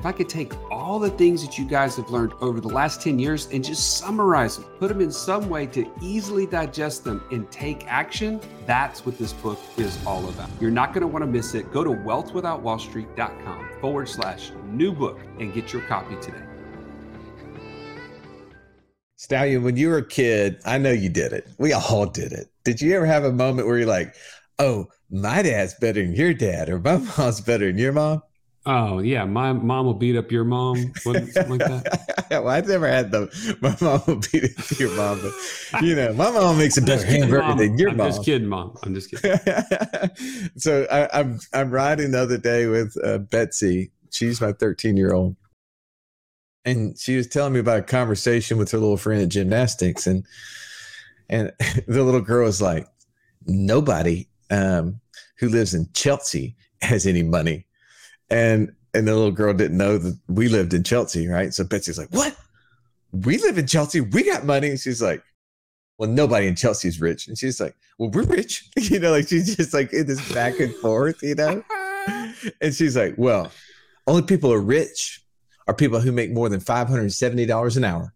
if I could take all the things that you guys have learned over the last 10 years and just summarize them, put them in some way to easily digest them and take action, that's what this book is all about. You're not going to want to miss it. Go to wealthwithoutwallstreet.com forward slash new book and get your copy today. Stallion, when you were a kid, I know you did it. We all did it. Did you ever have a moment where you're like, oh, my dad's better than your dad, or my mom's better than your mom? Oh yeah, my mom will beat up your mom, something like that. well, I've never had the my mom will beat up your mom, but you know, my mom makes a better hamburger than your I'm mom. I'm just kidding, mom. I'm just kidding. so I, am I'm, I'm riding the other day with uh, Betsy. She's my 13 year old, and she was telling me about a conversation with her little friend at gymnastics, and and the little girl was like, nobody um, who lives in Chelsea has any money and and the little girl didn't know that we lived in Chelsea, right? So Betsy's like, "What? We live in Chelsea. We got money." And she's like, "Well, nobody in Chelsea is rich." And she's like, "Well, we're rich." You know, like she's just like in this back and forth, you know. and she's like, "Well, only people are rich are people who make more than five hundred seventy dollars an hour."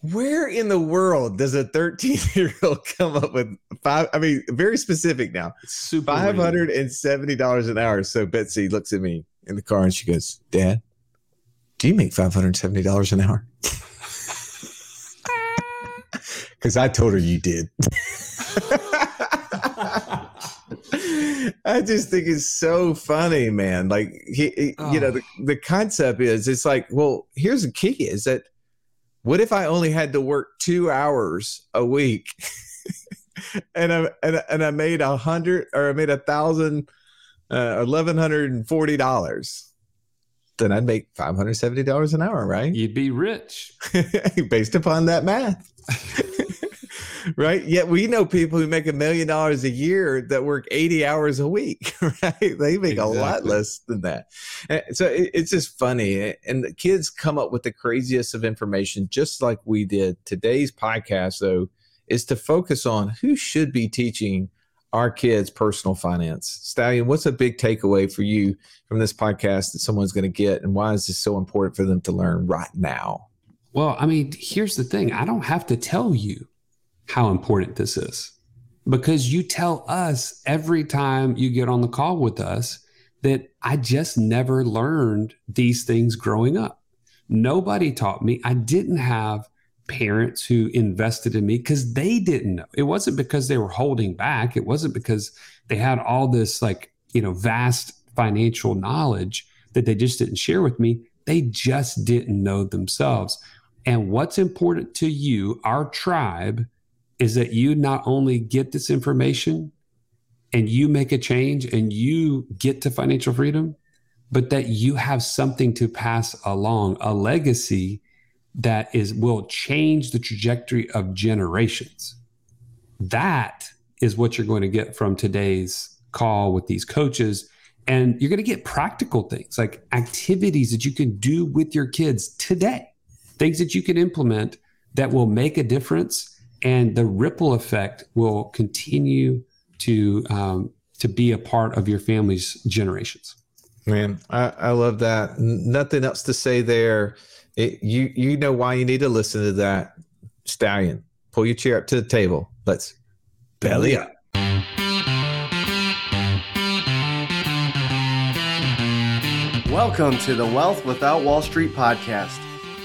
Where in the world does a 13 year old come up with five? I mean, very specific now. Super $570 an hour. So Betsy looks at me in the car and she goes, Dad, do you make $570 an hour? Because I told her you did. I just think it's so funny, man. Like he, he oh. you know, the, the concept is it's like, well, here's the key is that what if I only had to work two hours a week and I and, and I made a hundred or I made a thousand uh, eleven hundred and forty dollars? Then I'd make five hundred seventy dollars an hour, right? You'd be rich based upon that math. right? Yet we know people who make a million dollars a year that work 80 hours a week, right? They make exactly. a lot less than that. And so it, it's just funny. Eh, and the kids come up with the craziest of information, just like we did. Today's podcast, though, is to focus on who should be teaching our kids personal finance. Stallion, what's a big takeaway for you from this podcast that someone's going to get? And why is this so important for them to learn right now? Well, I mean, here's the thing I don't have to tell you how important this is because you tell us every time you get on the call with us that I just never learned these things growing up. Nobody taught me. I didn't have parents who invested in me because they didn't know. It wasn't because they were holding back. It wasn't because they had all this like, you know, vast financial knowledge that they just didn't share with me. They just didn't know themselves. And what's important to you, our tribe, is that you not only get this information and you make a change and you get to financial freedom, but that you have something to pass along, a legacy that is will change the trajectory of generations. That is what you're going to get from today's call with these coaches. And you're going to get practical things like activities that you can do with your kids today, things that you can implement that will make a difference and the ripple effect will continue to um, to be a part of your family's generations. Man, I, I love that. Nothing else to say there. It, you you know why you need to listen to that stallion. Pull your chair up to the table. Let's belly up. Welcome to the Wealth Without Wall Street podcast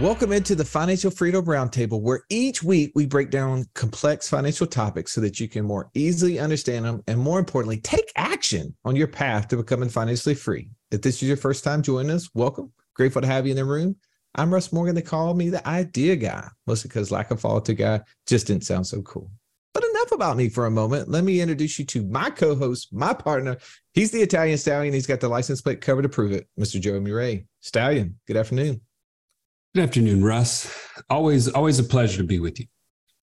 Welcome into the Financial Freedom Roundtable, where each week we break down complex financial topics so that you can more easily understand them and, more importantly, take action on your path to becoming financially free. If this is your first time joining us, welcome. Grateful to have you in the room. I'm Russ Morgan. They call me the idea guy, mostly because lack of follow to guy just didn't sound so cool. But enough about me for a moment. Let me introduce you to my co-host, my partner. He's the Italian Stallion. He's got the license plate cover to prove it, Mr. Joe Murray. Stallion, good afternoon. Good afternoon, Russ. Always, always a pleasure to be with you.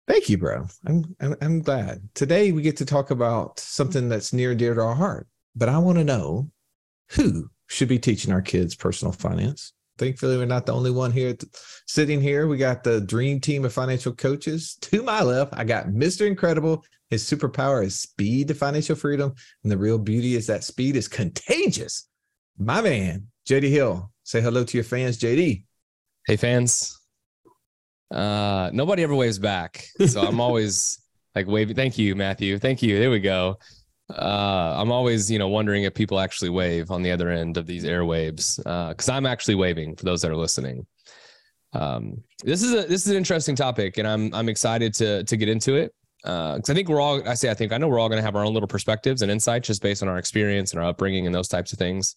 Thank you, bro. I'm, I'm, I'm glad. Today we get to talk about something that's near and dear to our heart. But I want to know who should be teaching our kids personal finance. Thankfully, we're not the only one here sitting here. We got the dream team of financial coaches. To my left, I got Mr. Incredible. His superpower is speed to financial freedom. And the real beauty is that speed is contagious. My man, JD Hill. Say hello to your fans, JD. Hey fans. Uh nobody ever waves back. So I'm always like waving. Thank you, Matthew. Thank you. There we go. Uh I'm always, you know, wondering if people actually wave on the other end of these airwaves. Uh because I'm actually waving for those that are listening. Um this is a this is an interesting topic and I'm I'm excited to to get into it. Uh, because I think we're all, I say, I think, I know we're all going to have our own little perspectives and insights just based on our experience and our upbringing and those types of things.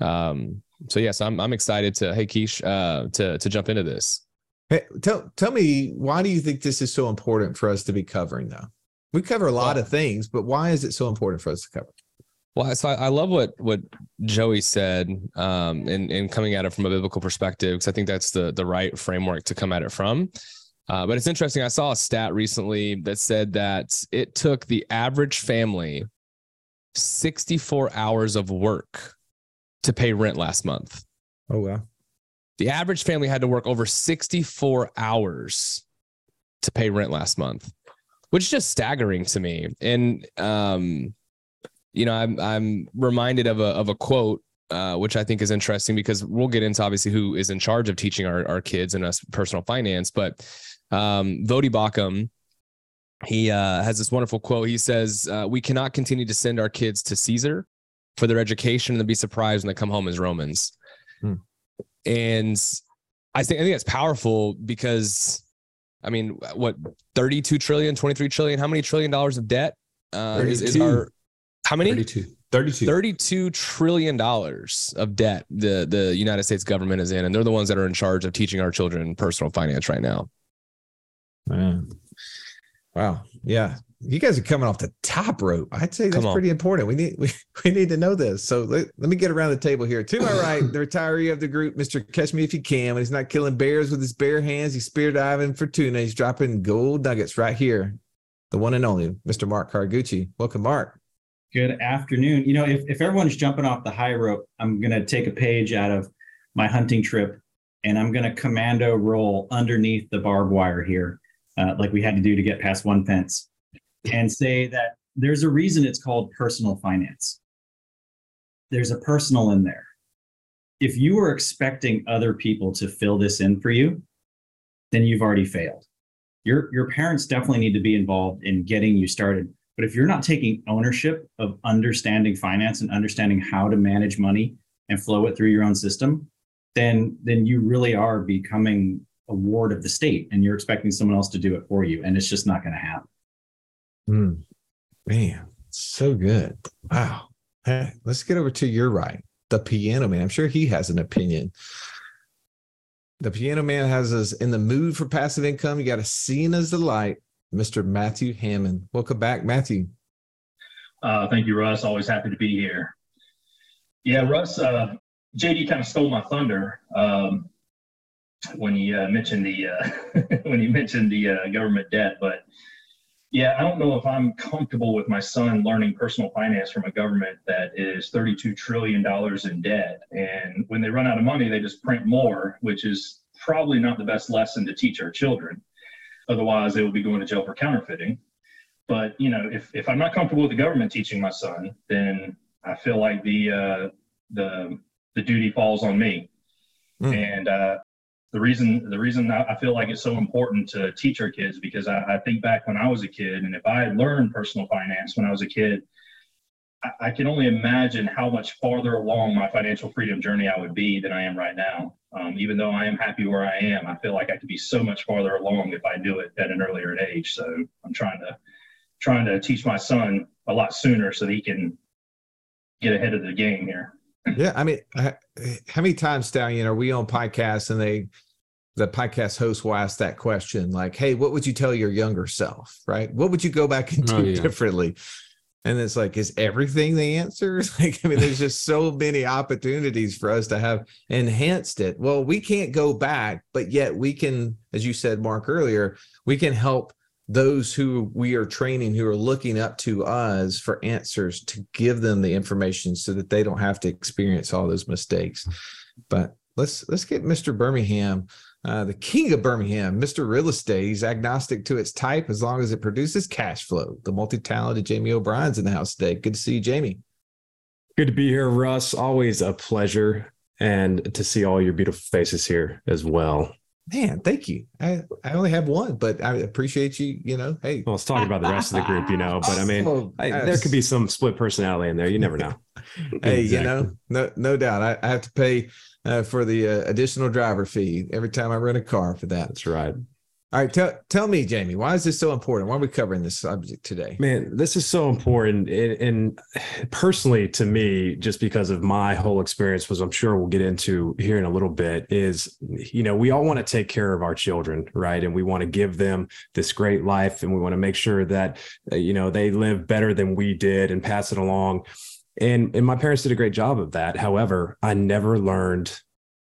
Um, so yes, I'm I'm excited to hey Keish uh, to to jump into this. Hey, tell tell me why do you think this is so important for us to be covering though? We cover a lot well, of things, but why is it so important for us to cover? Well, so I, I love what what Joey said, um, in in coming at it from a biblical perspective, because I think that's the the right framework to come at it from. Uh, but it's interesting. I saw a stat recently that said that it took the average family 64 hours of work to pay rent last month. Oh, wow. The average family had to work over 64 hours to pay rent last month, which is just staggering to me. And, um, you know, I'm, I'm reminded of a, of a quote, uh, which I think is interesting because we'll get into obviously who is in charge of teaching our, our kids and us personal finance, but, um, Voddie Baucham, he uh, has this wonderful quote. He says, uh, "We cannot continue to send our kids to Caesar for their education and then be surprised when they come home as Romans. Hmm. And I think I think that's powerful because I mean, what 32 trillion, 23 trillion, how many trillion dollars of debt uh, is, is, our how many 32 32 32 trillion dollars of debt the the United States government is in and they're the ones that are in charge of teaching our children personal finance right now. Man. Wow. Yeah you guys are coming off the top rope. I'd say that's pretty important. We need we, we need to know this. So let, let me get around the table here. To my right, the retiree of the group, Mr. Catch Me If You Can. When he's not killing bears with his bare hands, he's spear diving for tuna. He's dropping gold nuggets right here. The one and only Mr. Mark Cargucci. Welcome, Mark. Good afternoon. You know, if, if everyone's jumping off the high rope, I'm going to take a page out of my hunting trip and I'm going to commando roll underneath the barbed wire here, uh, like we had to do to get past one fence and say that there's a reason it's called personal finance. There's a personal in there. If you are expecting other people to fill this in for you, then you've already failed. Your, your parents definitely need to be involved in getting you started. But if you're not taking ownership of understanding finance and understanding how to manage money and flow it through your own system, then then you really are becoming a ward of the state and you're expecting someone else to do it for you. And it's just not going to happen. Mm, man, so good. Wow. Hey, let's get over to your right, the piano man. I'm sure he has an opinion. The piano man has us in the mood for passive income. You got a scene as the light, Mr. Matthew Hammond. Welcome back, Matthew. Uh, thank you, Russ. Always happy to be here. Yeah, Russ, uh, JD kind of stole my thunder um, when he uh, mentioned the uh, when he mentioned the uh, government debt, but yeah, I don't know if I'm comfortable with my son learning personal finance from a government that is $32 trillion in debt. And when they run out of money, they just print more, which is probably not the best lesson to teach our children. Otherwise, they will be going to jail for counterfeiting. But you know, if, if I'm not comfortable with the government teaching my son, then I feel like the uh, the the duty falls on me. Mm. And uh, the reason the reason I feel like it's so important to teach our kids because I, I, think back when I was a kid, and if I had learned personal finance when I was a kid, I, I, can only imagine how much farther along my financial freedom journey I would be than I am right now. Um, even though I am happy where I am, I feel like I could be so much farther along if I knew it at an earlier age. So I'm trying to trying to teach my son a lot sooner so that he can get ahead of the game here. Yeah, I mean, how many times, Stallion, are we on podcasts and they, the podcast host will ask that question, like, "Hey, what would you tell your younger self? Right? What would you go back and oh, do Oh, yeah. differently?" And it's like, is everything the answer? Like, I mean, there's just so many opportunities for us to have enhanced it. Well, we can't go back, but yet we can, as you said, Mark earlier, we can help those who we are training who are looking up to us for answers to give them the information so that they don't have to experience all those mistakes. But let's let's get Mr. Birmingham, uh, the king of Birmingham, Mr. Real Estate. He's agnostic to its type as long as it produces cash flow. The multi-talented Jamie O'Brien's in the house today. Good to see you, Jamie. Good to be here, Russ. Always a pleasure. And to see all your beautiful faces here as well. Man, thank you. I, I only have one, but I appreciate you. You know, hey, Well, let's talk about the rest of the group, you know. But I mean, Oh, I, there could be some split personality in there. You never know. hey, Exactly. you know, no, no doubt. I, I have to pay uh, for the uh, additional driver fee every time I rent a car for that. That's right. All right, tell tell me, Jamie, why is this so important? Why are we covering this subject today? Man, this is so important. And, and personally, to me, just because of my whole experience, was I'm sure we'll get into here in a little bit, is, you know, we all want to take care of our children, right? And we want to give them this great life and we want to make sure that, uh, you know, they live better than we did and pass it along. And, and my parents did a great job of that. However, I never learned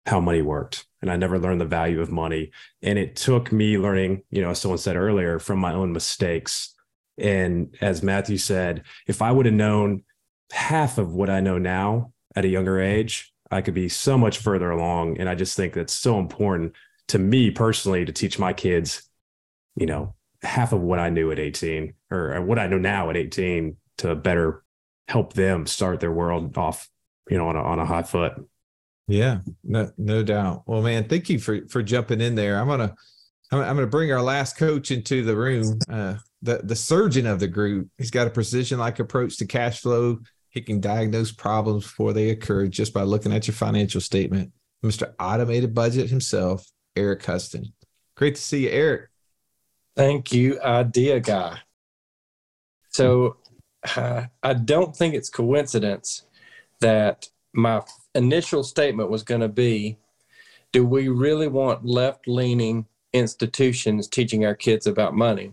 how money worked and I never learned the value of money. And it took me learning, you know, someone said earlier, from my own mistakes. And as Matthew said, if I would have known half of what I know now at a younger age, I could be so much further along. And I just think that's so important to me personally to teach my kids, you know, half of what I knew at 18 or what I know now at 18 to better help them start their world off, you know, on a, on a high foot. Yeah, no, no doubt. Well, man, thank you for for jumping in there. I'm gonna I'm, gonna bring our last coach into the room. Uh, the the surgeon of the group. He's got a precision like approach to cash flow. He can diagnose problems before they occur just by looking at your financial statement. Mr. Automated Budget himself, Eric Huston. Great to see you, Eric. Thank you, idea guy. So uh, I don't think it's coincidence that my initial statement was going to be do we really want left leaning institutions teaching our kids about money?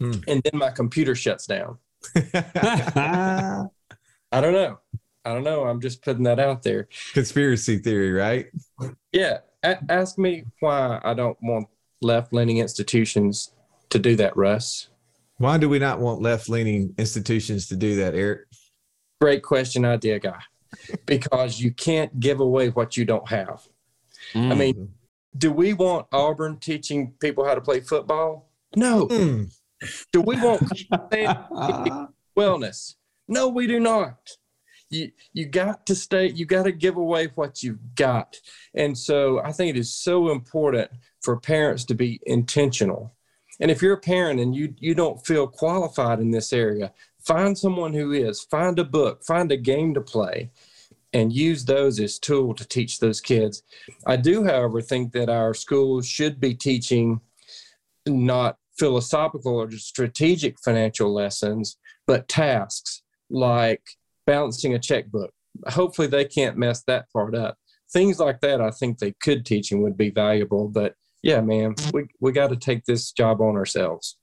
Hmm. And then my computer shuts down. I don't know. I don't know. I'm just putting that out there. Conspiracy theory, right? Yeah. A- ask me why I don't want left leaning institutions to do that, Russ. Why do we not want left leaning institutions to do that, Eric? Great question, idea guy. Because you can't give away what you don't have. I mean, do we want Auburn teaching people how to play football? No. Hmm. Do we want wellness? No, we do not. You you got to stay. You got to give away what you've got, and so I think it is so important for parents to be intentional. And if you're a parent and you you don't feel qualified in this area, find someone who is. Find a book. Find a game to play, and use those as tool to teach those kids. I do, however, think that our schools should be teaching not philosophical or strategic financial lessons, but tasks like balancing a checkbook. Hopefully, they can't mess that part up. Things like that, I think they could teach and would be valuable. But yeah, man, we, we got to take this job on ourselves.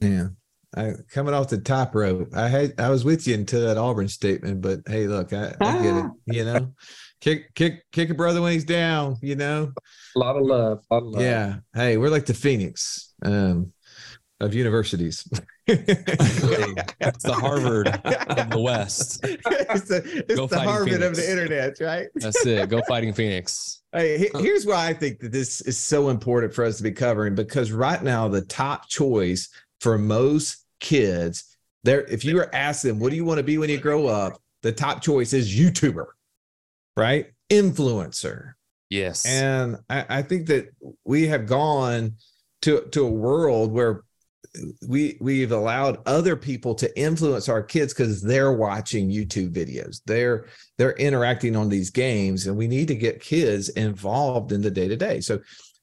Yeah. I, coming off the top rope, I had I was with you until that Auburn statement, but hey, look, I, I get it. You know, kick kick kick a brother when he's down. You know, A lot of love. A lot of love. yeah. Hey, we're like the Phoenix um, of universities. It's the Harvard of the West. it's the, it's Go the Fighting Harvard of Phoenix. the internet, right? That's it. Go Fighting Phoenix. Hey, here's why I think that this is so important for us to be covering because right now the top choice for most kids, there if you were asked them, what do you want to be when you grow up? The top choice is YouTuber, right? Influencer. Yes. And I, I think that we have gone to to a world where we we've allowed other people to influence our kids because they're watching YouTube videos. They're they're interacting on these games, and we need to get kids involved in the day to day. So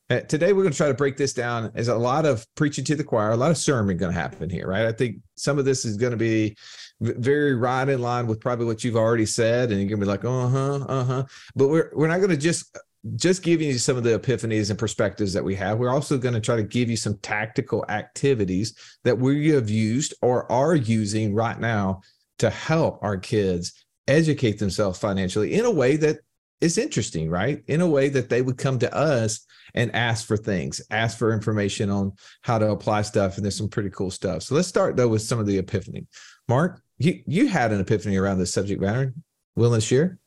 uh, today we're going to try to break this down. As a lot of preaching to the choir, a lot of sermon going to happen here, right? I think some of this is going to be very right in line with probably what you've already said, and you're going to be like, uh huh, uh huh. But we're we're not going to just just giving you some of the epiphanies and perspectives that we have. We're also going to try to give you some tactical activities that we have used or are using right now to help our kids educate themselves financially in a way that is interesting, right? In a way that they would come to us and ask for things, ask for information on how to apply stuff. And there's some pretty cool stuff. So let's start though with some of the epiphany. Mark, you, you had an epiphany around this subject matter. will to share?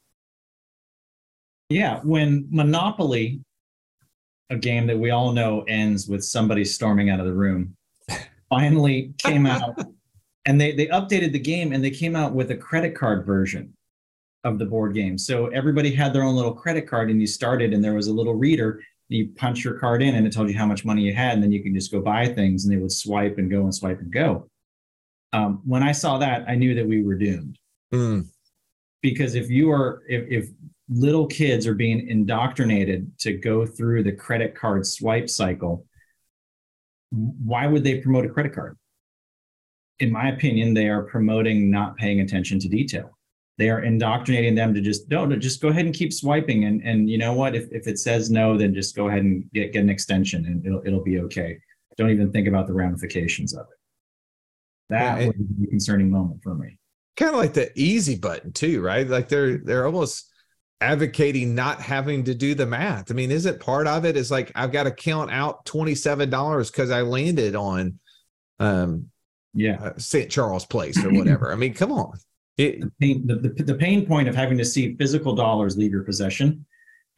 Yeah, when Monopoly, a game that we all know ends with somebody storming out of the room, finally came out and they, they updated the game and they came out with a credit card version of the board game. So everybody had their own little credit card and you started and there was a little reader. You punch your card in and it told you how much money you had, and then you can just go buy things and they would swipe and go and swipe and go. Um, when I saw that, I knew that we were doomed. Mm. Because if you are if, if little kids are being indoctrinated to go through the credit card swipe cycle, why would they promote a credit card? In my opinion, they are promoting not paying attention to detail. They are indoctrinating them to just no, no just go ahead and keep swiping. And and you know what? If if it says no, then just go ahead and get, get an extension and it'll it'll be okay. Don't even think about the ramifications of it. That Yeah, was a concerning moment for me. kind of like the easy button too, right? Like they're they're almost advocating not having to do the math. I mean, is it part of it? Is like I've got to count out twenty seven dollars because I landed on um Yeah. uh, St. Charles Place or whatever. I mean, come on. It, the pain, the, the, the pain point of having to see physical dollars leave your possession.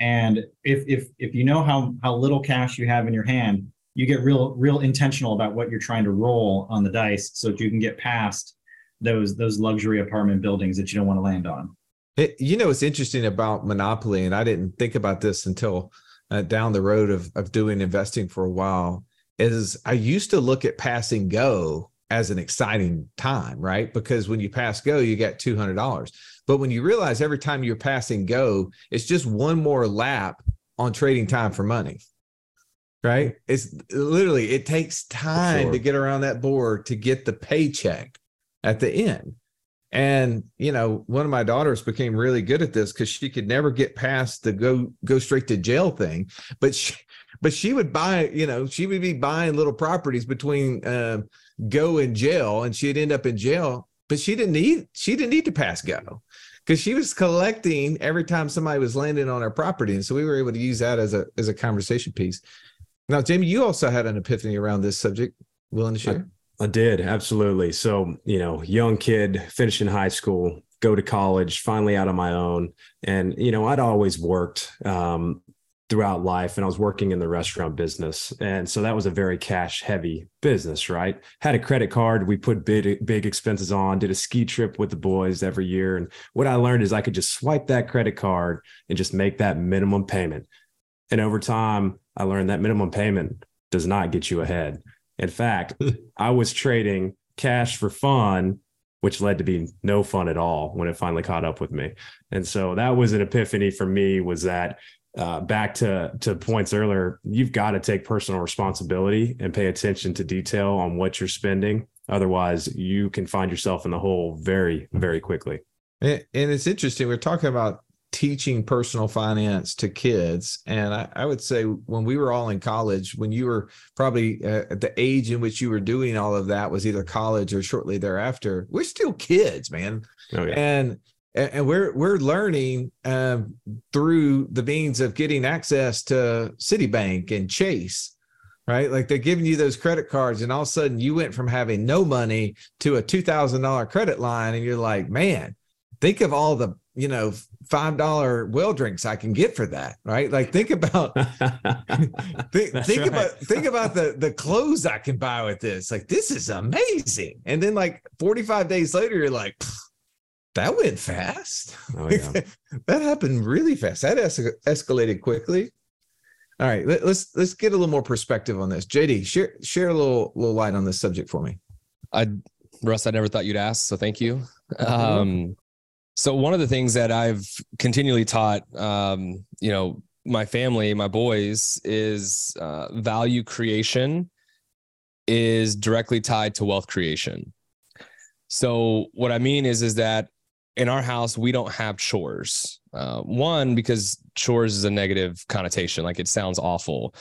And if, if, if you know how, how little cash you have in your hand, you get real, real intentional about what you're trying to roll on the dice so that you can get past those, those luxury apartment buildings that you don't want to land on. it you know what's interesting about Monopoly, and I didn't think about this until uh, down the road of of doing investing for a while. Is I used to look at passing go as an exciting time, right? Because when you pass go, you get two hundred dollars. But when you realize every time you're passing go, it's just one more lap on trading time for money. Right? It's literally it takes time sure. to get around that board to get the paycheck at the end. And you know, one of my daughters became really good at this because she could never get past the go go straight to jail thing. But she, but she would buy, you know, she would be buying little properties between um, go in jail, and she'd end up in jail. But she didn't need she didn't need to pass go because she was collecting every time somebody was landing on her property, and so we were able to use that as a as a conversation piece. Now, Jamie, you also had an epiphany around this subject. Willing to share? I did absolutely. So, you know, young kid finishing high school, go to college, finally out on my own. And, you know, I'd always worked um, throughout life and I was working in the restaurant business. And so that was a very cash heavy business, right? Had a credit card. We put big, big expenses on, did a ski trip with the boys every year. And what I learned is I could just swipe that credit card and just make that minimum payment. And over time, I learned that minimum payment does not get you ahead. In fact, I was trading cash for fun, which led to be no fun at all when it finally caught up with me. And so that was an epiphany for me was that uh, back to to points earlier, you've got to take personal responsibility and pay attention to detail on what you're spending. Otherwise, you can find yourself in the hole very, very quickly. And, and it's interesting. We're talking about teaching personal finance to kids. And I, I, would say when we were all in college, when you were probably uh, at the age in which you were doing all of that was either college or shortly thereafter, we're still kids, man. Oh, yeah. And and we're we're learning um, through the means of getting access to Citibank and Chase, right? Like they're giving you those credit cards, and all of a sudden you went from having no money to a two thousand dollar credit line, and you're like, man, think of all the you know five dollar well drinks I can get for that, right? Like think about think, think right. about think about the the clothes I can buy with this. Like this is amazing. And then like 45 days later, you're like, that went fast. Oh, yeah. that happened really fast. That es- escalated quickly. All right, let, let's let's get a little more perspective on this. JD, share share a little little light on this subject for me. I, Russ, I never thought you'd ask, so thank you. Um, so one of the things that I've continually taught, um, you know, my family, my boys, is uh, value creation is directly tied to wealth creation. So what I mean is, is that in our house we don't have chores. Uh, one because chores is a negative connotation, like it sounds awful.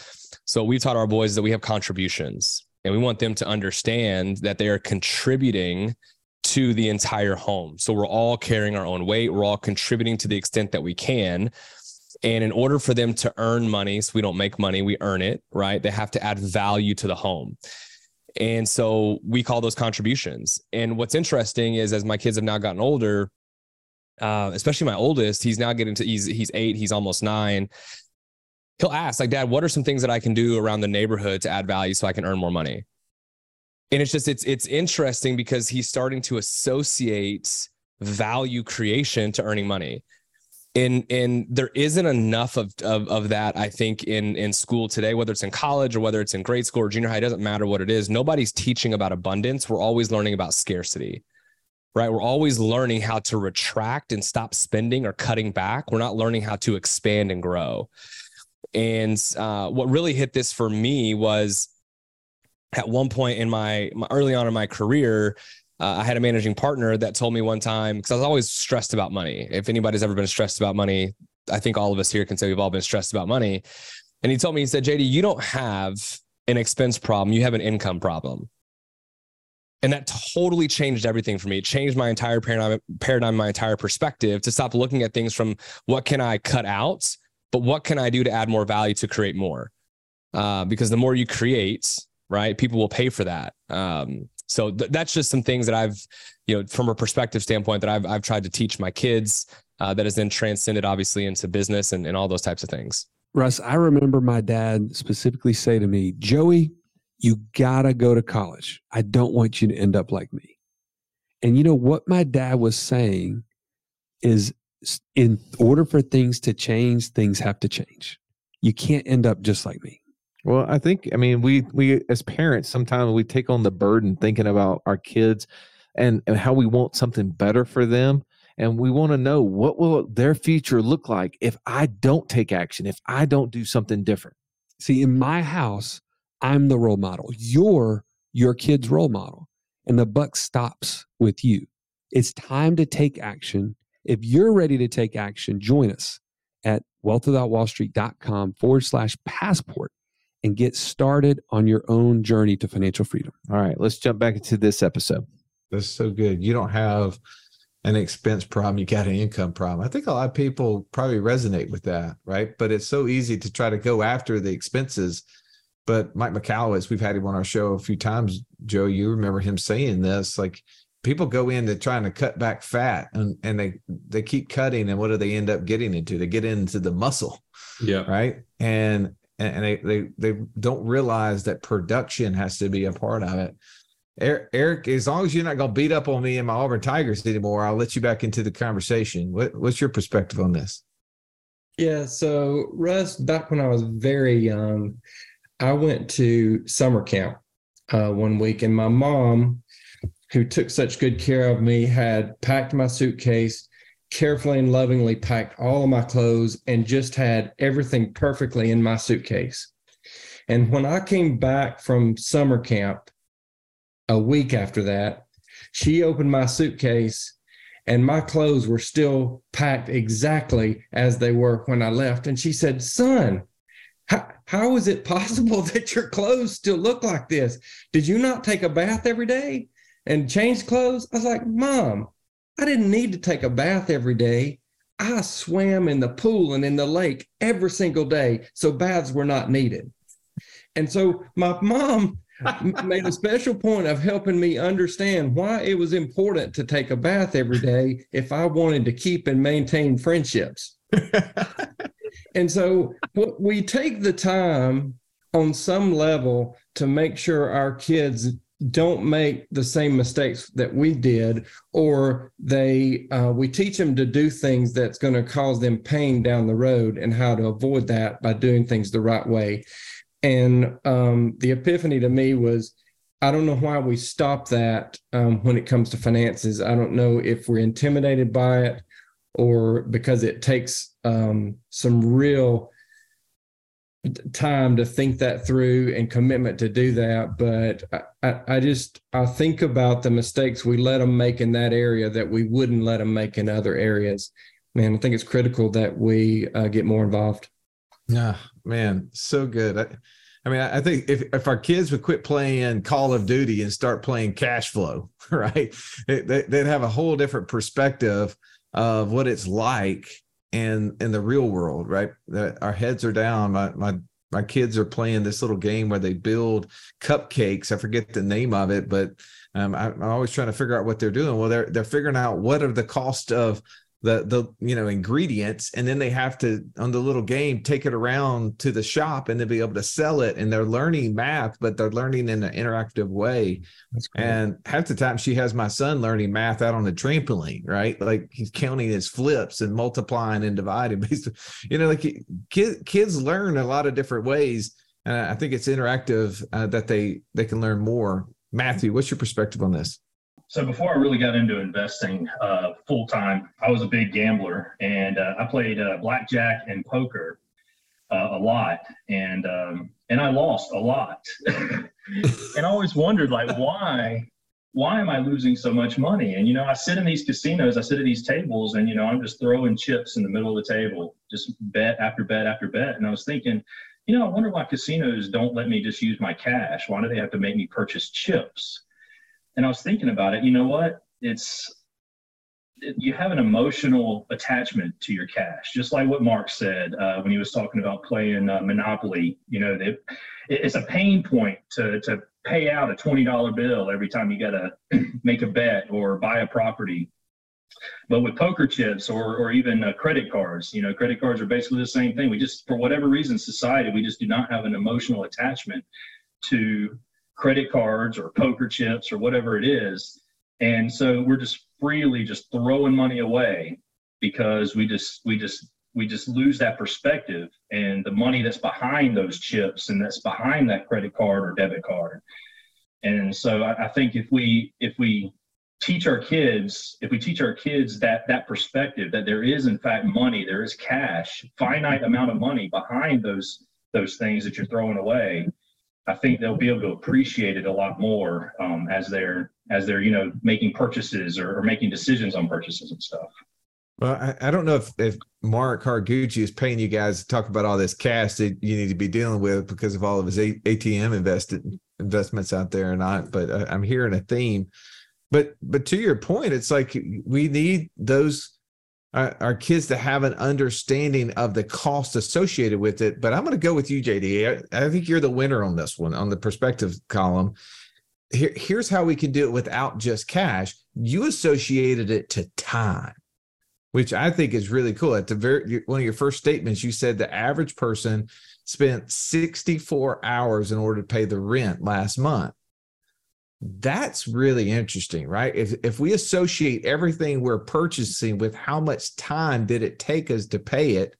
So we taught our boys that we have contributions, and we want them to understand that they are contributing to the entire home. So we're all carrying our own weight. We're all contributing to the extent that we can. And in order for them to earn money, so we don't make money, we earn it, right? They have to add value to the home. And so we call those contributions. And what's interesting is as my kids have now gotten older, uh, especially my oldest, he's now getting to he's he's eight, he's almost nine. He'll ask, like, Dad, what are some things that I can do around the neighborhood to add value so I can earn more money? And it's just it's it's interesting because he's starting to associate value creation to earning money and and there isn't enough of, of of that i think in in school today whether it's in college or whether it's in grade school or junior high it doesn't matter what it is nobody's teaching about abundance we're always learning about scarcity right we're always learning how to retract and stop spending or cutting back we're not learning how to expand and grow and uh, what really hit this for me was at one point in my, my early on in my career uh, I had a managing partner that told me one time because I was always stressed about money. If anybody's ever been stressed about money, I think all of us here can say we've all been stressed about money. And he told me, he said, JD, you don't have an expense problem, you have an income problem. And that totally changed everything for me. It changed my entire paradigm, paradigm, my entire perspective to stop looking at things from what can I cut out, but what can I do to add more value to create more? Uh, because the more you create, right, people will pay for that. Um, so th- that's just some things that I've, you know, from a perspective standpoint that I've, I've tried to teach my kids uh, that has then transcended obviously into business and, and all those types of things. Russ, I remember my dad specifically say to me, Joey, you gotta go to college. I don't want you to end up like me. And you know what my dad was saying is in order for things to change, things have to change. You can't end up just like me. Well, I think I mean we we as parents sometimes we take on the burden thinking about our kids and, and how we want something better for them and we want to know what will their future look like if I don't take action, if I don't do something different. See, in my house, I'm the role model. You're your kid's role model. And the buck stops with you. It's time to take action. If you're ready to take action, join us at wealthwithoutwallstreet.com forward slash passport and get started on your own journey to financial freedom. All right, let's jump back into this episode. That's so good. You don't have an expense problem, you got an income problem. I think a lot of people probably resonate with that, right? But it's so easy to try to go after the expenses. But Mike Michalowicz, we've had him on our show a few times. Joe, you remember him saying this like people go into trying to cut back fat and, and they they keep cutting and what do they end up getting into? They get into the muscle. Yeah. Right. And and, they, they they don't realize that production has to be a part of it. Er, Eric, as long as you're not going to beat up on me and my Auburn Tigers anymore, I'll let you back into the conversation. What, what's your perspective on this? Yeah, so Russ, back when I was very young, I went to summer camp uh, one week, and my mom, who took such good care of me, had packed my suitcase carefully and lovingly packed all of my clothes and just had everything perfectly in my suitcase. And when I came back from summer camp a week after that, she opened my suitcase and my clothes were still packed exactly as they were when I left. And she said, Son, how, how is it possible that your clothes still look like this? Did you not take a bath every day and change clothes? I was like, Mom, I didn't need to take a bath every day. I swam in the pool and in the lake every single day, so baths were not needed. And so my mom made a special point of helping me understand why it was important to take a bath every day if I wanted to keep and maintain friendships. and so we take the time on some level to make sure our kids don't make the same mistakes that we did or they uh, we teach them to do things that's going to cause them pain down the road and how to avoid that by doing things the right way. And um, the epiphany to me was i don't know why we stop that um, when it comes to finances. I don't know if we're intimidated by it or because it takes um, some real time to think that through and commitment to do that. But I, I, just I think about the mistakes we let them make in that area that we wouldn't let them make in other areas. Man, I think it's critical that we uh, get more involved. Yeah, man, so good. I, I mean, I think if, if our kids would quit playing Call of Duty and start playing cash flow, right, they, they'd have a whole different perspective of what it's like in in the real world, right? That our heads are down. My my my kids are playing this little game where they build cupcakes. I forget the name of it, but um, I, am always trying to figure out what they're doing. Well, they're they're figuring out what are the cost of the the you know ingredients and then they have to on the little game take it around to the shop and then be able to sell it and they're learning math but they're learning in an interactive way. And half the time she has my son learning math out on the trampoline right? Like he's counting his flips and multiplying and dividing you know like kids kids learn a lot of different ways and i think it's interactive uh, that they they can learn more. Matthew what's your perspective on this so before I really got into investing uh, full time, I was a big gambler, and uh, I played uh, blackjack and poker uh, a lot, and um, and I lost a lot, and I always wondered like why why am I losing so much money? And you know, I sit in these casinos, I sit at these tables, and you know, I'm just throwing chips in the middle of the table, just bet after bet after bet, and I was thinking. You know, I wonder why casinos don't let me just use my cash. Why do they have to make me purchase chips? And I was thinking about it. You know what? It's it, you have an emotional attachment to your cash, just like what Mark said uh, when he was talking about playing uh, Monopoly. You know, it, it's a pain point to to pay out a twenty dollar bill every time you got to make a bet or buy a property. But with poker chips or, or even uh, credit cards, you know, credit cards are basically the same thing. We just, for whatever reason, society, we just do not have an emotional attachment to credit cards or poker chips or whatever it is. And so we're just freely just throwing money away because we just we just we just lose that perspective and the money that's behind those chips and that's behind that credit card or debit card. And so I, I think if we if we teach our kids if we teach our kids that that perspective that there is in fact money there is cash finite amount of money behind those those things that you're throwing away I think they'll be able to appreciate it a lot more um, as they're as they're you know making purchases or, or, making decisions on purchases and stuff. Well, I, I don't know if, if Mark Haraguchi is paying you guys to talk about all this cash that you need to be dealing with because of all of his ATM invested investments out there or not, but I, I'm hearing a theme. But but to your point, it's like we need those our, kids to have an understanding of the cost associated with it. But I'm going to go with you, JD. I, I think you're the winner on this one on the perspective column. Here, here's how we can do it without just cash. You associated it to time, which I think is really cool. At the very one of your first statements, you said the average person spent 64 hours in order to pay the rent last month that's really interesting right? If if we associate everything we're purchasing with how much time did it take us to pay it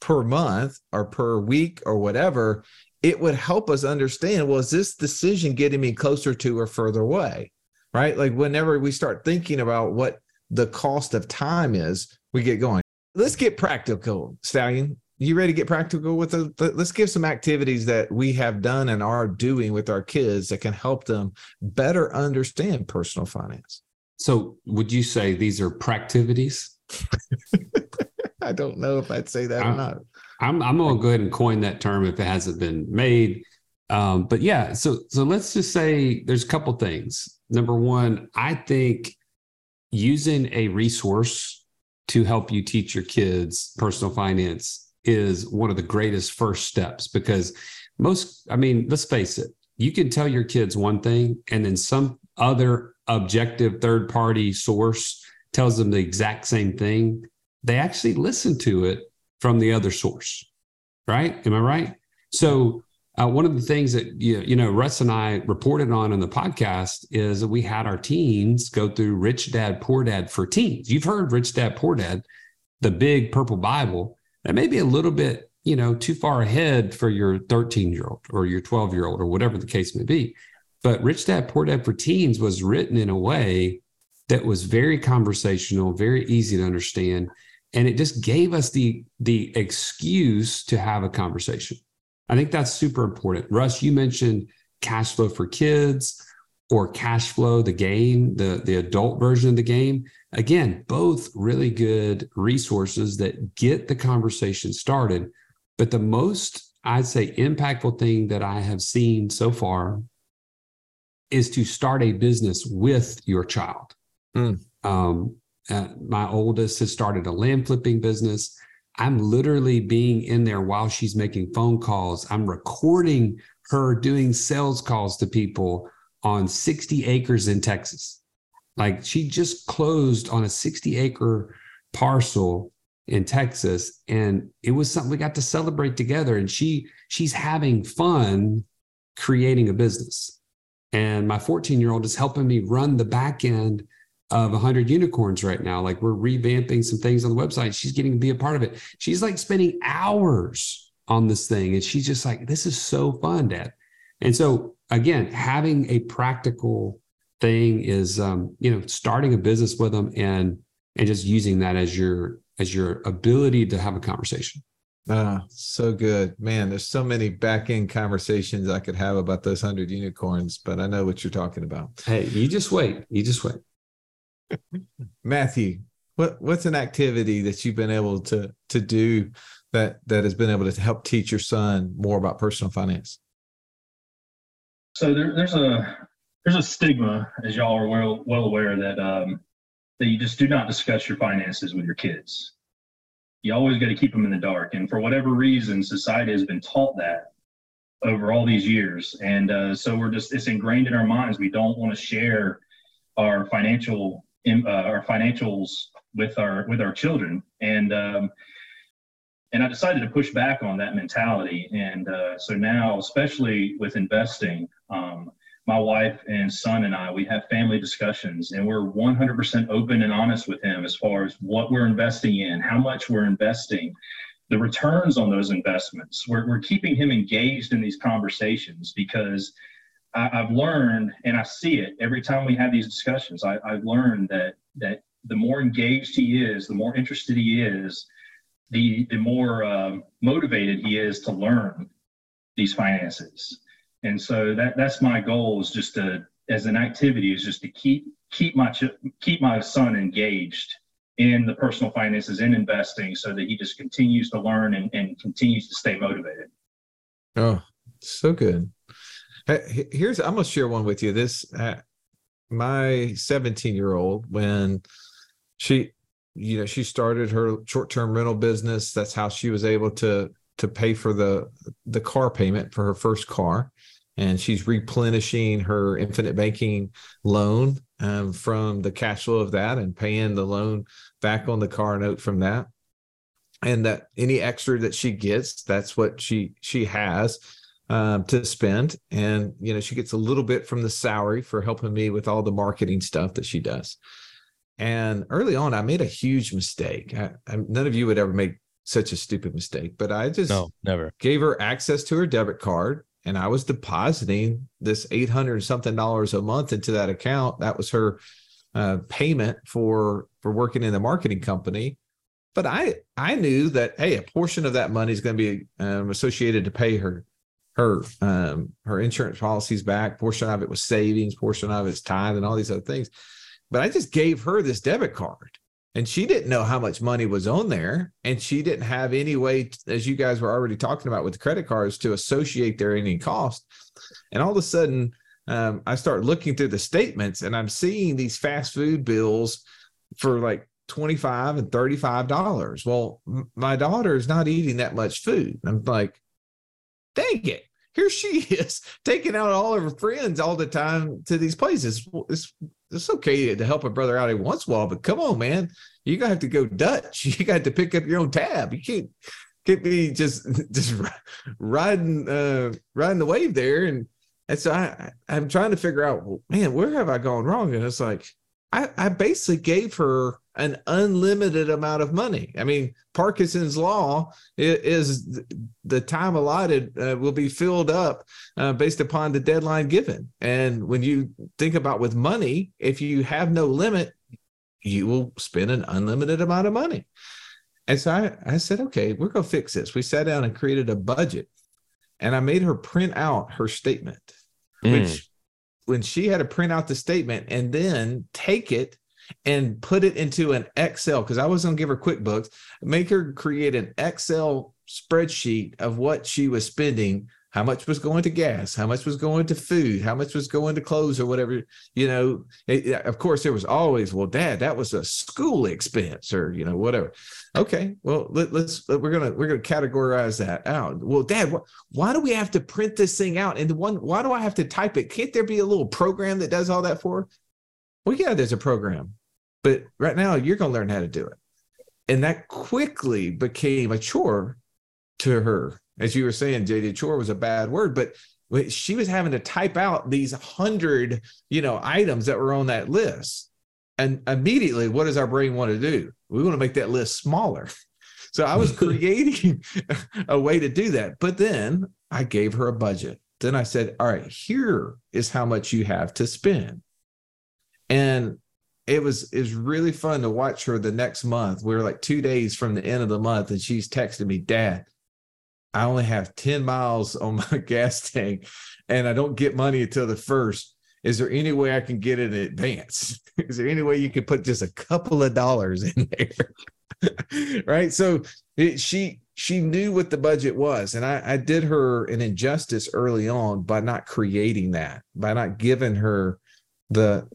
per month or per week or whatever it would help us understand well is this decision getting me closer to or further away right? Like whenever we start thinking about what the cost of time is we get going. Let's get practical stallion you ready to get practical with the, let's give some activities that we have done and are doing with our kids that can help them better understand personal finance. So would you say these are practivities? I don't know if i'd say that I'm, or not. I'm, I'm going to go ahead and coin that term if it hasn't been made. Um, but yeah so so let's just say there's a couple things. Number one i think using a resource to help you teach your kids personal finance is one of the greatest first steps because most, I mean, let's face it, you can tell your kids one thing and then some other objective third party source tells them the exact same thing. They actually listen to it from the other source, right? Am I right? So, uh, one of the things that you, you know Russ and I reported on in the podcast is that we had our teens go through Rich Dad Poor Dad for teens. You've heard Rich Dad Poor Dad, the big purple Bible. That may be a little bit you know too far ahead for your 13 year old or your 12 year old or whatever the case may be. But Rich Dad Poor Dad for teens was written in a way that was very conversational, very easy to understand, and it just gave us the the excuse to have a conversation I think that's super important. Russ, you mentioned cash flow for kids or cash flow, the game, the, the adult version of the game. Again, both really good resources that get the conversation started. But the most, I'd say, impactful thing that I have seen so far is to start a business with your child. Mm. Um, uh, my oldest has started a land flipping business. I'm literally being in there while she's making phone calls. I'm recording her doing sales calls to people on 60 acres in Texas. Like she just closed on a 60 acre parcel in Texas and it was something we got to celebrate together and she she's having fun creating a business. And my 14 year old is helping me run the back end of 100 unicorns right now. Like we're revamping some things on the website. She's getting to be a part of it. She's like spending hours on this thing. And she's just like, this is so fun, Dad. And so, again, having a practical thing is, um, you know, starting a business with them and, and just using that as your, as your ability to have a conversation. Ah, so good. Man, there's so many back end conversations I could have about those 100 unicorns, but I know what you're talking about. Hey, you just wait. You just wait. Matthew, what what's an activity that you've been able to to do that that has been able to help teach your son more about personal finance? So there, there's a there's a stigma, as y'all are well well aware, that um, that you just do not discuss your finances with your kids. You always got to keep them in the dark, and for whatever reason, society has been taught that over all these years, and uh, so we're just it's ingrained in our minds. We don't want to share our financial uh, our financials with our with our children and um, and I decided to push back on that mentality and uh, so now especially with investing um, my wife and son and I we have family discussions and we're 100% open and honest with him as far as what we're investing in how much we're investing the returns on those investments we're, we're keeping him engaged in these conversations because I, have learned, and I see it every time we have these discussions. I, I've learned that that the more engaged he is, the more interested he is, the the more um, motivated he is to learn these finances. And so that that's my goal is just to as an activity is just to keep keep my keep my son engaged in the personal finances in investing so that he just continues to learn and, and continues to stay motivated. Oh, so good. Here's I'm gonna share one with you. This uh, my 17 year old when she you know she started her short term rental business. That's how she was able to to pay for the the car payment for her first car, and she's replenishing her infinite banking loan um, from the cash flow of that and paying the loan back on the car note from that and that any extra that she gets that's what she she has um, to spend. And, you know, she gets a little bit from the salary for helping me with all the marketing stuff that she does. And early on, I made a huge mistake. I, I, none of you would ever make such a stupid mistake, but I just no, never gave her access to her debit card and I was depositing this 800 something dollars a month into that account. That was her uh, payment for for working in the marketing company. But I I knew that hey, a portion of that money is going to be um, associated to pay her her um, her insurance policies back. Portion of it was savings, portion of it's tithe, and all these other things. But I just gave her this debit card, and she didn't know how much money was on there, and she didn't have any way, as you guys were already talking about with the credit cards, to associate their any cost. And all of a sudden, um, I start looking through the statements, and I'm seeing these fast food bills for like 25 and 35 dollars. Well my daughter is not eating that much food. I'm like dang it here she is taking out all of her friends all the time to these places. It's it's okay to help a brother out every once in a while, but come on, man, you gotta have to go Dutch. You got to pick up your own tab. You can't get me just just riding uh riding the wave there and and so I I'm trying to figure out man where have I gone wrong and it's like I I basically gave her an unlimited amount of money. I mean Parkinson's law is the time allotted uh, will be filled up uh, based upon the deadline given. And when you think about with money, if you have no limit, you will spend an unlimited amount of money. And so I, I said, okay, we're going to fix this. We sat down and created a budget and I made her print out her statement, mm. which when she had to print out the statement and then take it and put it into an Excel, because I was going to give her QuickBooks, make her create an Excel spreadsheet of what she was spending how much was going to gas how much was going to food how much was going to clothes or whatever you know it, of course there was always well dad that was a school expense or you know whatever. Okay well let, us we're gonna we're gonna categorize that out. Well dad wh- why do we have to print this thing out? And the one why do i have to type it? Can't there be a little program that does all that for? Well yeah there's a program but right now you're gonna learn how to do it and that quickly became a chore to her as you were saying, JD chore was a bad word, but she was having to type out these hundred, you know, items that were on that list. And immediately, what does our brain want to do? We want to make that list smaller. So I was creating a way to do that. But then I gave her a budget. Then I said, all right, here is how much you have to spend. And it was was really fun to watch her the next month. We were like two days from the end of the month, and she's texting me, Dad, I only have 10 miles on my gas tank and I don't get money until the first. Is there any way I can get it in advance? Is there any way you could put just a couple of dollars in there? right. So it, she she knew what the budget was. And I, I did her an injustice early on by not creating that, by not giving her the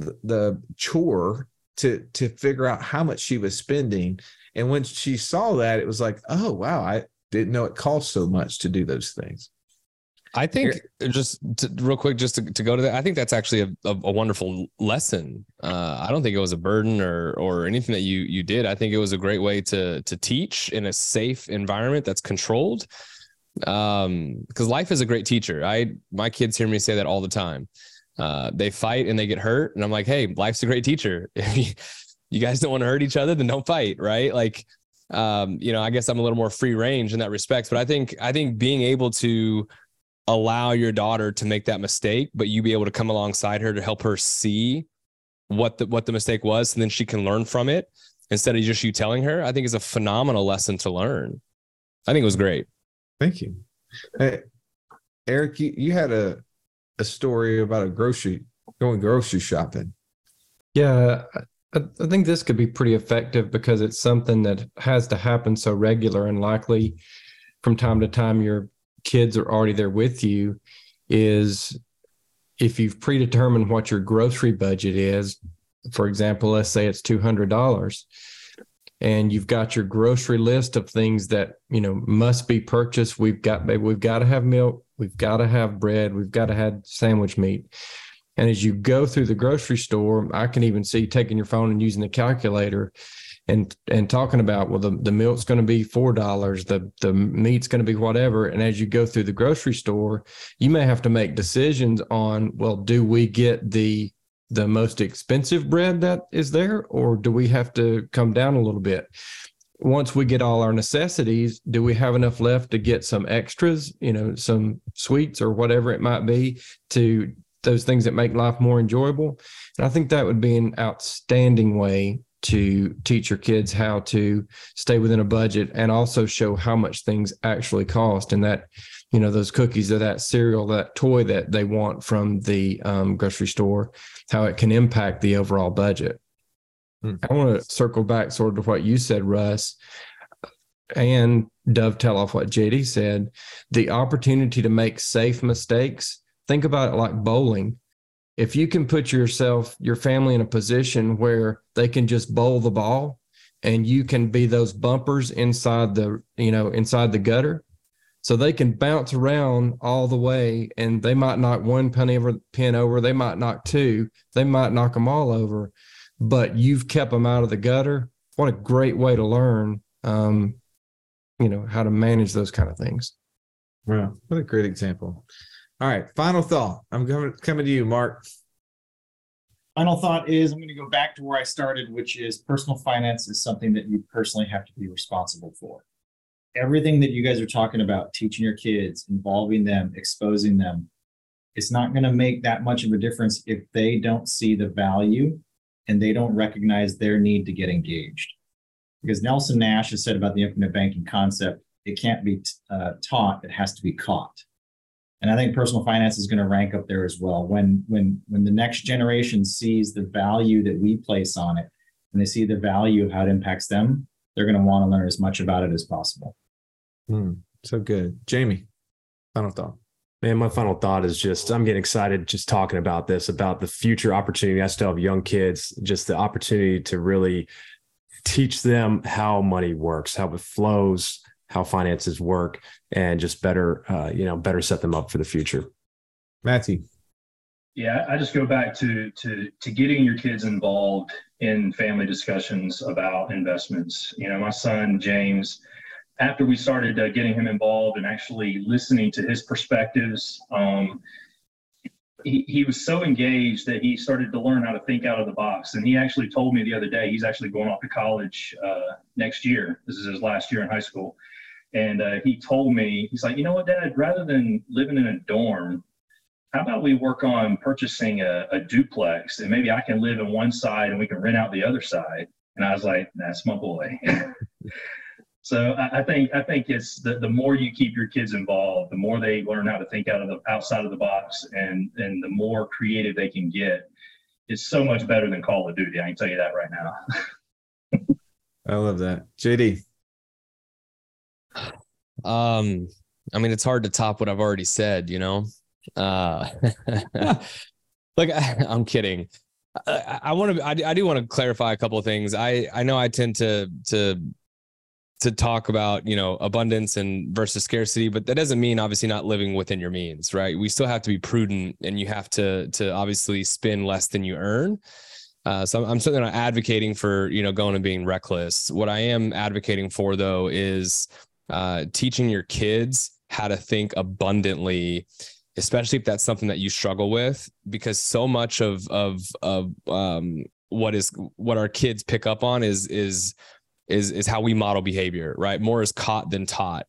the, the chore to to figure out how much she was spending. And when she saw that, it was like, oh wow, I didn't know it cost so much to do those things. I think just to, real quick, just to, to, go to that, I think that's actually a, a, a wonderful lesson. Uh, I don't think it was a burden or or anything that you you did. I think it was a great way to to teach in a safe environment that's controlled. Um, because life is a great teacher. I my kids hear me say that all the time. Uh, they fight and they get hurt, and I'm like, hey, life's a great teacher. If you, guys don't want to hurt each other, then don't fight, right? Like um, you know, I guess I'm a little more free range in that respect. But I think I think being able to allow your daughter to make that mistake, but you be able to come alongside her to help her see what the what the mistake was, and then she can learn from it instead of just you telling her. I think is a phenomenal lesson to learn. I think it was great. Thank you, hey, Eric. You, you had a a story about a grocery going grocery shopping. Yeah, I, I think this could be pretty effective because it's something that has to happen so regular and likely from time to time your kids are already there with you is if you've predetermined what your grocery budget is for example let's say it's $200 and you've got your grocery list of things that you know must be purchased we've got we've got to have milk we've got to have bread. We've got to have sandwich meat. And as you go through the grocery store, I can even see taking your phone and using the calculator and and talking about well the, the milk's going to be four dollars the the meat's going to be whatever. And as you go through the grocery store you may have to make decisions on well do we get the the most expensive bread that is there or do we have to come down a little bit once we get all our necessities do we have enough left to get some extras you know some sweets or whatever it might be to those things that make life more enjoyable. And I think that would be an outstanding way to teach your kids how to stay within a budget and also show how much things actually cost and that you know those cookies or that cereal that toy that they want from the um, grocery store how it can impact the overall budget. I want to circle back sort of to what you said russ and dovetail off what jd said the opportunity to make safe mistakes think about it like bowling. If you can put yourself, your family in a position where they can just bowl the ball and you can be those bumpers inside the, you know, inside the gutter. So they can bounce around all the way and they might knock one pin over, pin over, they might knock two, they might knock them all over, but you've kept them out of the gutter. What a great way to learn um, you know, how to manage those kind of things. Wow, what a great example. All right, final thought. I'm coming coming to you, Mark. Final thought is I'm going to go back to where I started, which is personal finance is something that you personally have to be responsible for. Everything that you guys are talking about, teaching your kids, involving them, exposing them, it's not going to make that much of a difference if they don't see the value and they don't recognize their need to get engaged. Because Nelson Nash has said about the infinite banking concept, it can't be uh, taught, it has to be caught. And I think personal finance is going to rank up there as well. When when when the next generation sees the value that we place on it, and they see the value of how it impacts them, they're going to want to learn as much about it as possible. Hmm, so good, Jamie. Final thought. Man, my final thought is just I'm getting excited just talking about this, about the future opportunity. I still have young kids, just the opportunity to really teach them how money works, how it flows, how finances work, and just better, uh, you know, better set them up for the future. Matthew. Yeah, I just go back to to to getting your kids involved in family discussions about investments. You know, my son James, after we started uh, getting him involved and actually listening to his perspectives, um, he, he was so engaged that he started to learn how to think out of the box. And he actually told me the other day he's actually going off to college uh, next year. This is his last year in high school. And uh, he told me, he's like, you know what, Dad, rather than living in a dorm, how about we work on purchasing a, a duplex and maybe I can live in one side and we can rent out the other side. And I was like, that's my boy. so I, I, think I think it's the, the more you keep your kids involved, the more they learn how to think out of the outside of the box and and the more creative they can get. It's so much better than Call of Duty. I can tell you that right now. I love that. JD. Um, I mean, it's hard to top what I've already said, you know. Uh, like I, am kidding. I, I want to. I, I do want to clarify a couple of things. I I know I tend to to to talk about you know abundance and versus scarcity, but that doesn't mean obviously not living within your means, right? We still have to be prudent, and you have to to obviously spend less than you earn. Uh, so I'm certainly not advocating for you know going and being reckless. What I am advocating for though is uh, teaching your kids how to think abundantly especially if that's something that you struggle with because so much of of of um, what is what our kids pick up on is is is is how we model behavior right more is caught than taught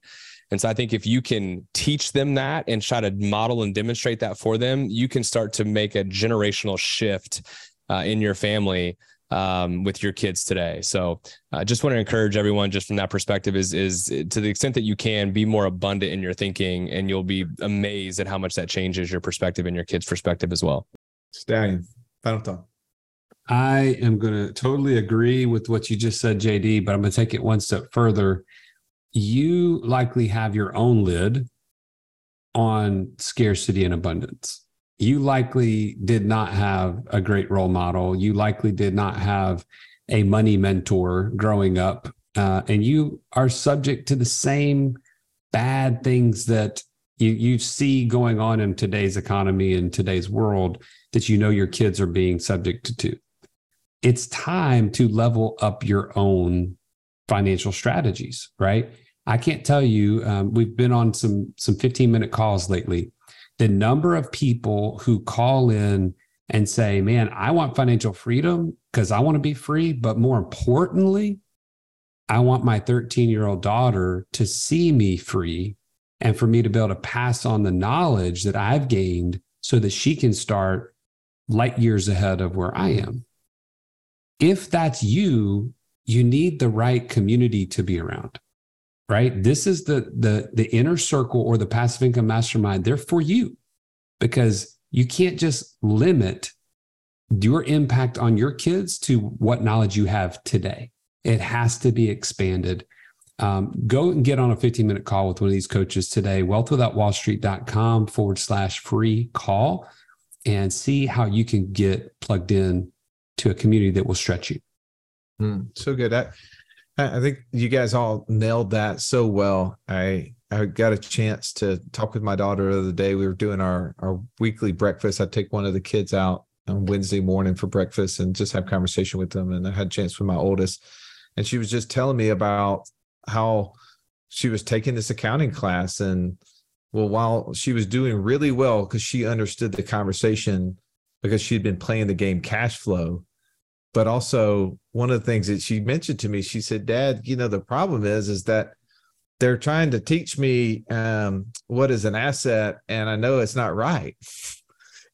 and so i think if you can teach them that and try to model and demonstrate that for them you can start to make a generational shift uh, in your family um, with your kids today. So I uh, just want to encourage everyone just from that perspective is, is to the extent that you can be more abundant in your thinking and you'll be amazed at how much that changes your perspective and your kids perspective as well. Stallion, final thought. I am going to totally agree with what you just said, JD, but I'm going to take it one step further. You likely have your own lid on scarcity and abundance you likely did not have a great role model. You likely did not have a money mentor growing up. Uh, and you are subject to the same bad things that you, you see going on in today's economy and today's world that you know your kids are being subject to. It's time to level up your own financial strategies, right? I can't tell you. Um, we've been on some some 15 minute calls lately the number of people who call in and say, man, I want financial freedom because I want to be free. But more importantly, I want my 13 year old daughter to see me free and for me to be able to pass on the knowledge that I've gained so that she can start light years ahead of where I am. If that's you, you need the right community to be around right? This is the the the inner circle or the passive income mastermind. They're for you because you can't just limit your impact on your kids to what knowledge you have today. It has to be expanded. Um, go and get on a 15 minute call with one of these coaches today, wealthwithoutwallstreet.com forward slash free call and see how you can get plugged in to a community that will stretch you. Mm, so good. I, I think you guys all nailed that so well. I I got a chance to talk with my daughter the other day. We were doing our our weekly breakfast. I take one of the kids out on Wednesday morning for breakfast and just have conversation with them. And I had a chance with my oldest, and she was just telling me about how she was taking this accounting class and well while she was doing really well because she understood the conversation because she'd been playing the game cash flow but also one of the things that she mentioned to me she said dad you know the problem is is that they're trying to teach me um, what is an asset and i know it's not right.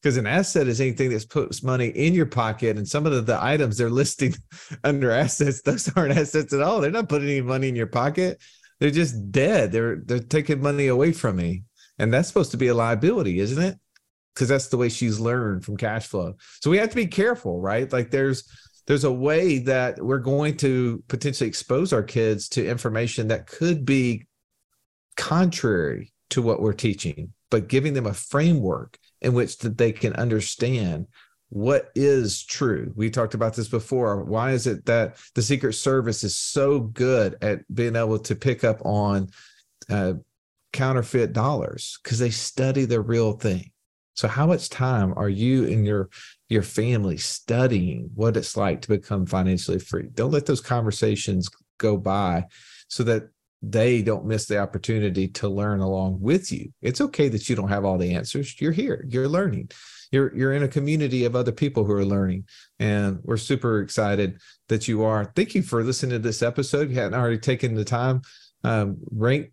Because an asset is anything that puts money in your pocket and some of the, the, items they're listing under assets those aren't assets at all. They're not putting any money in your pocket. They're just dead. They're they're taking money away from me. And that's supposed to be a liability isn't it? Because that's the way she's learned from cash flow. So we have to be careful right? Like there's there's a way that we're going to potentially expose our kids to information that could be contrary to what we're teaching, but giving them a framework in which that they can understand what is true. We talked about this before. Why is it that the Secret Service is so good at being able to pick up on uh, counterfeit dollars? Because they study the real thing. So, how much time are you and your your family studying what it's like to become financially free? Don't let those conversations go by, so that they don't miss the opportunity to learn along with you. It's okay that you don't have all the answers. You're here. You're learning. You're you're in a community of other people who are learning, and we're super excited that you are. Thank you for listening to this episode. If you hadn't already taken the time um,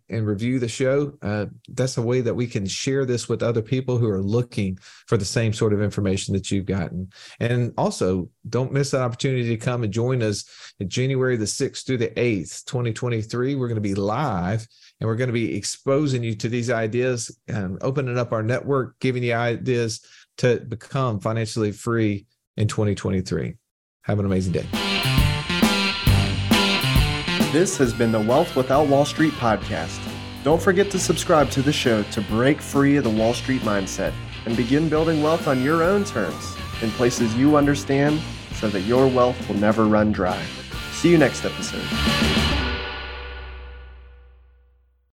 and review the show. Uh, that's a way that we can share this with other people who are looking for the same sort of information that you've gotten. And also, don't miss that opportunity to come and join us in January the 6th through the 8th, 2023. We're going to be live and we're going to be exposing you to these ideas and opening up our network, giving you ideas to become financially free in 2023. Have an amazing day. This has been the Wealth Without Wall Street podcast. Don't forget to subscribe to the show to break free of the Wall Street mindset and begin building wealth on your own terms in places you understand so that your wealth will never run dry. See you next episode.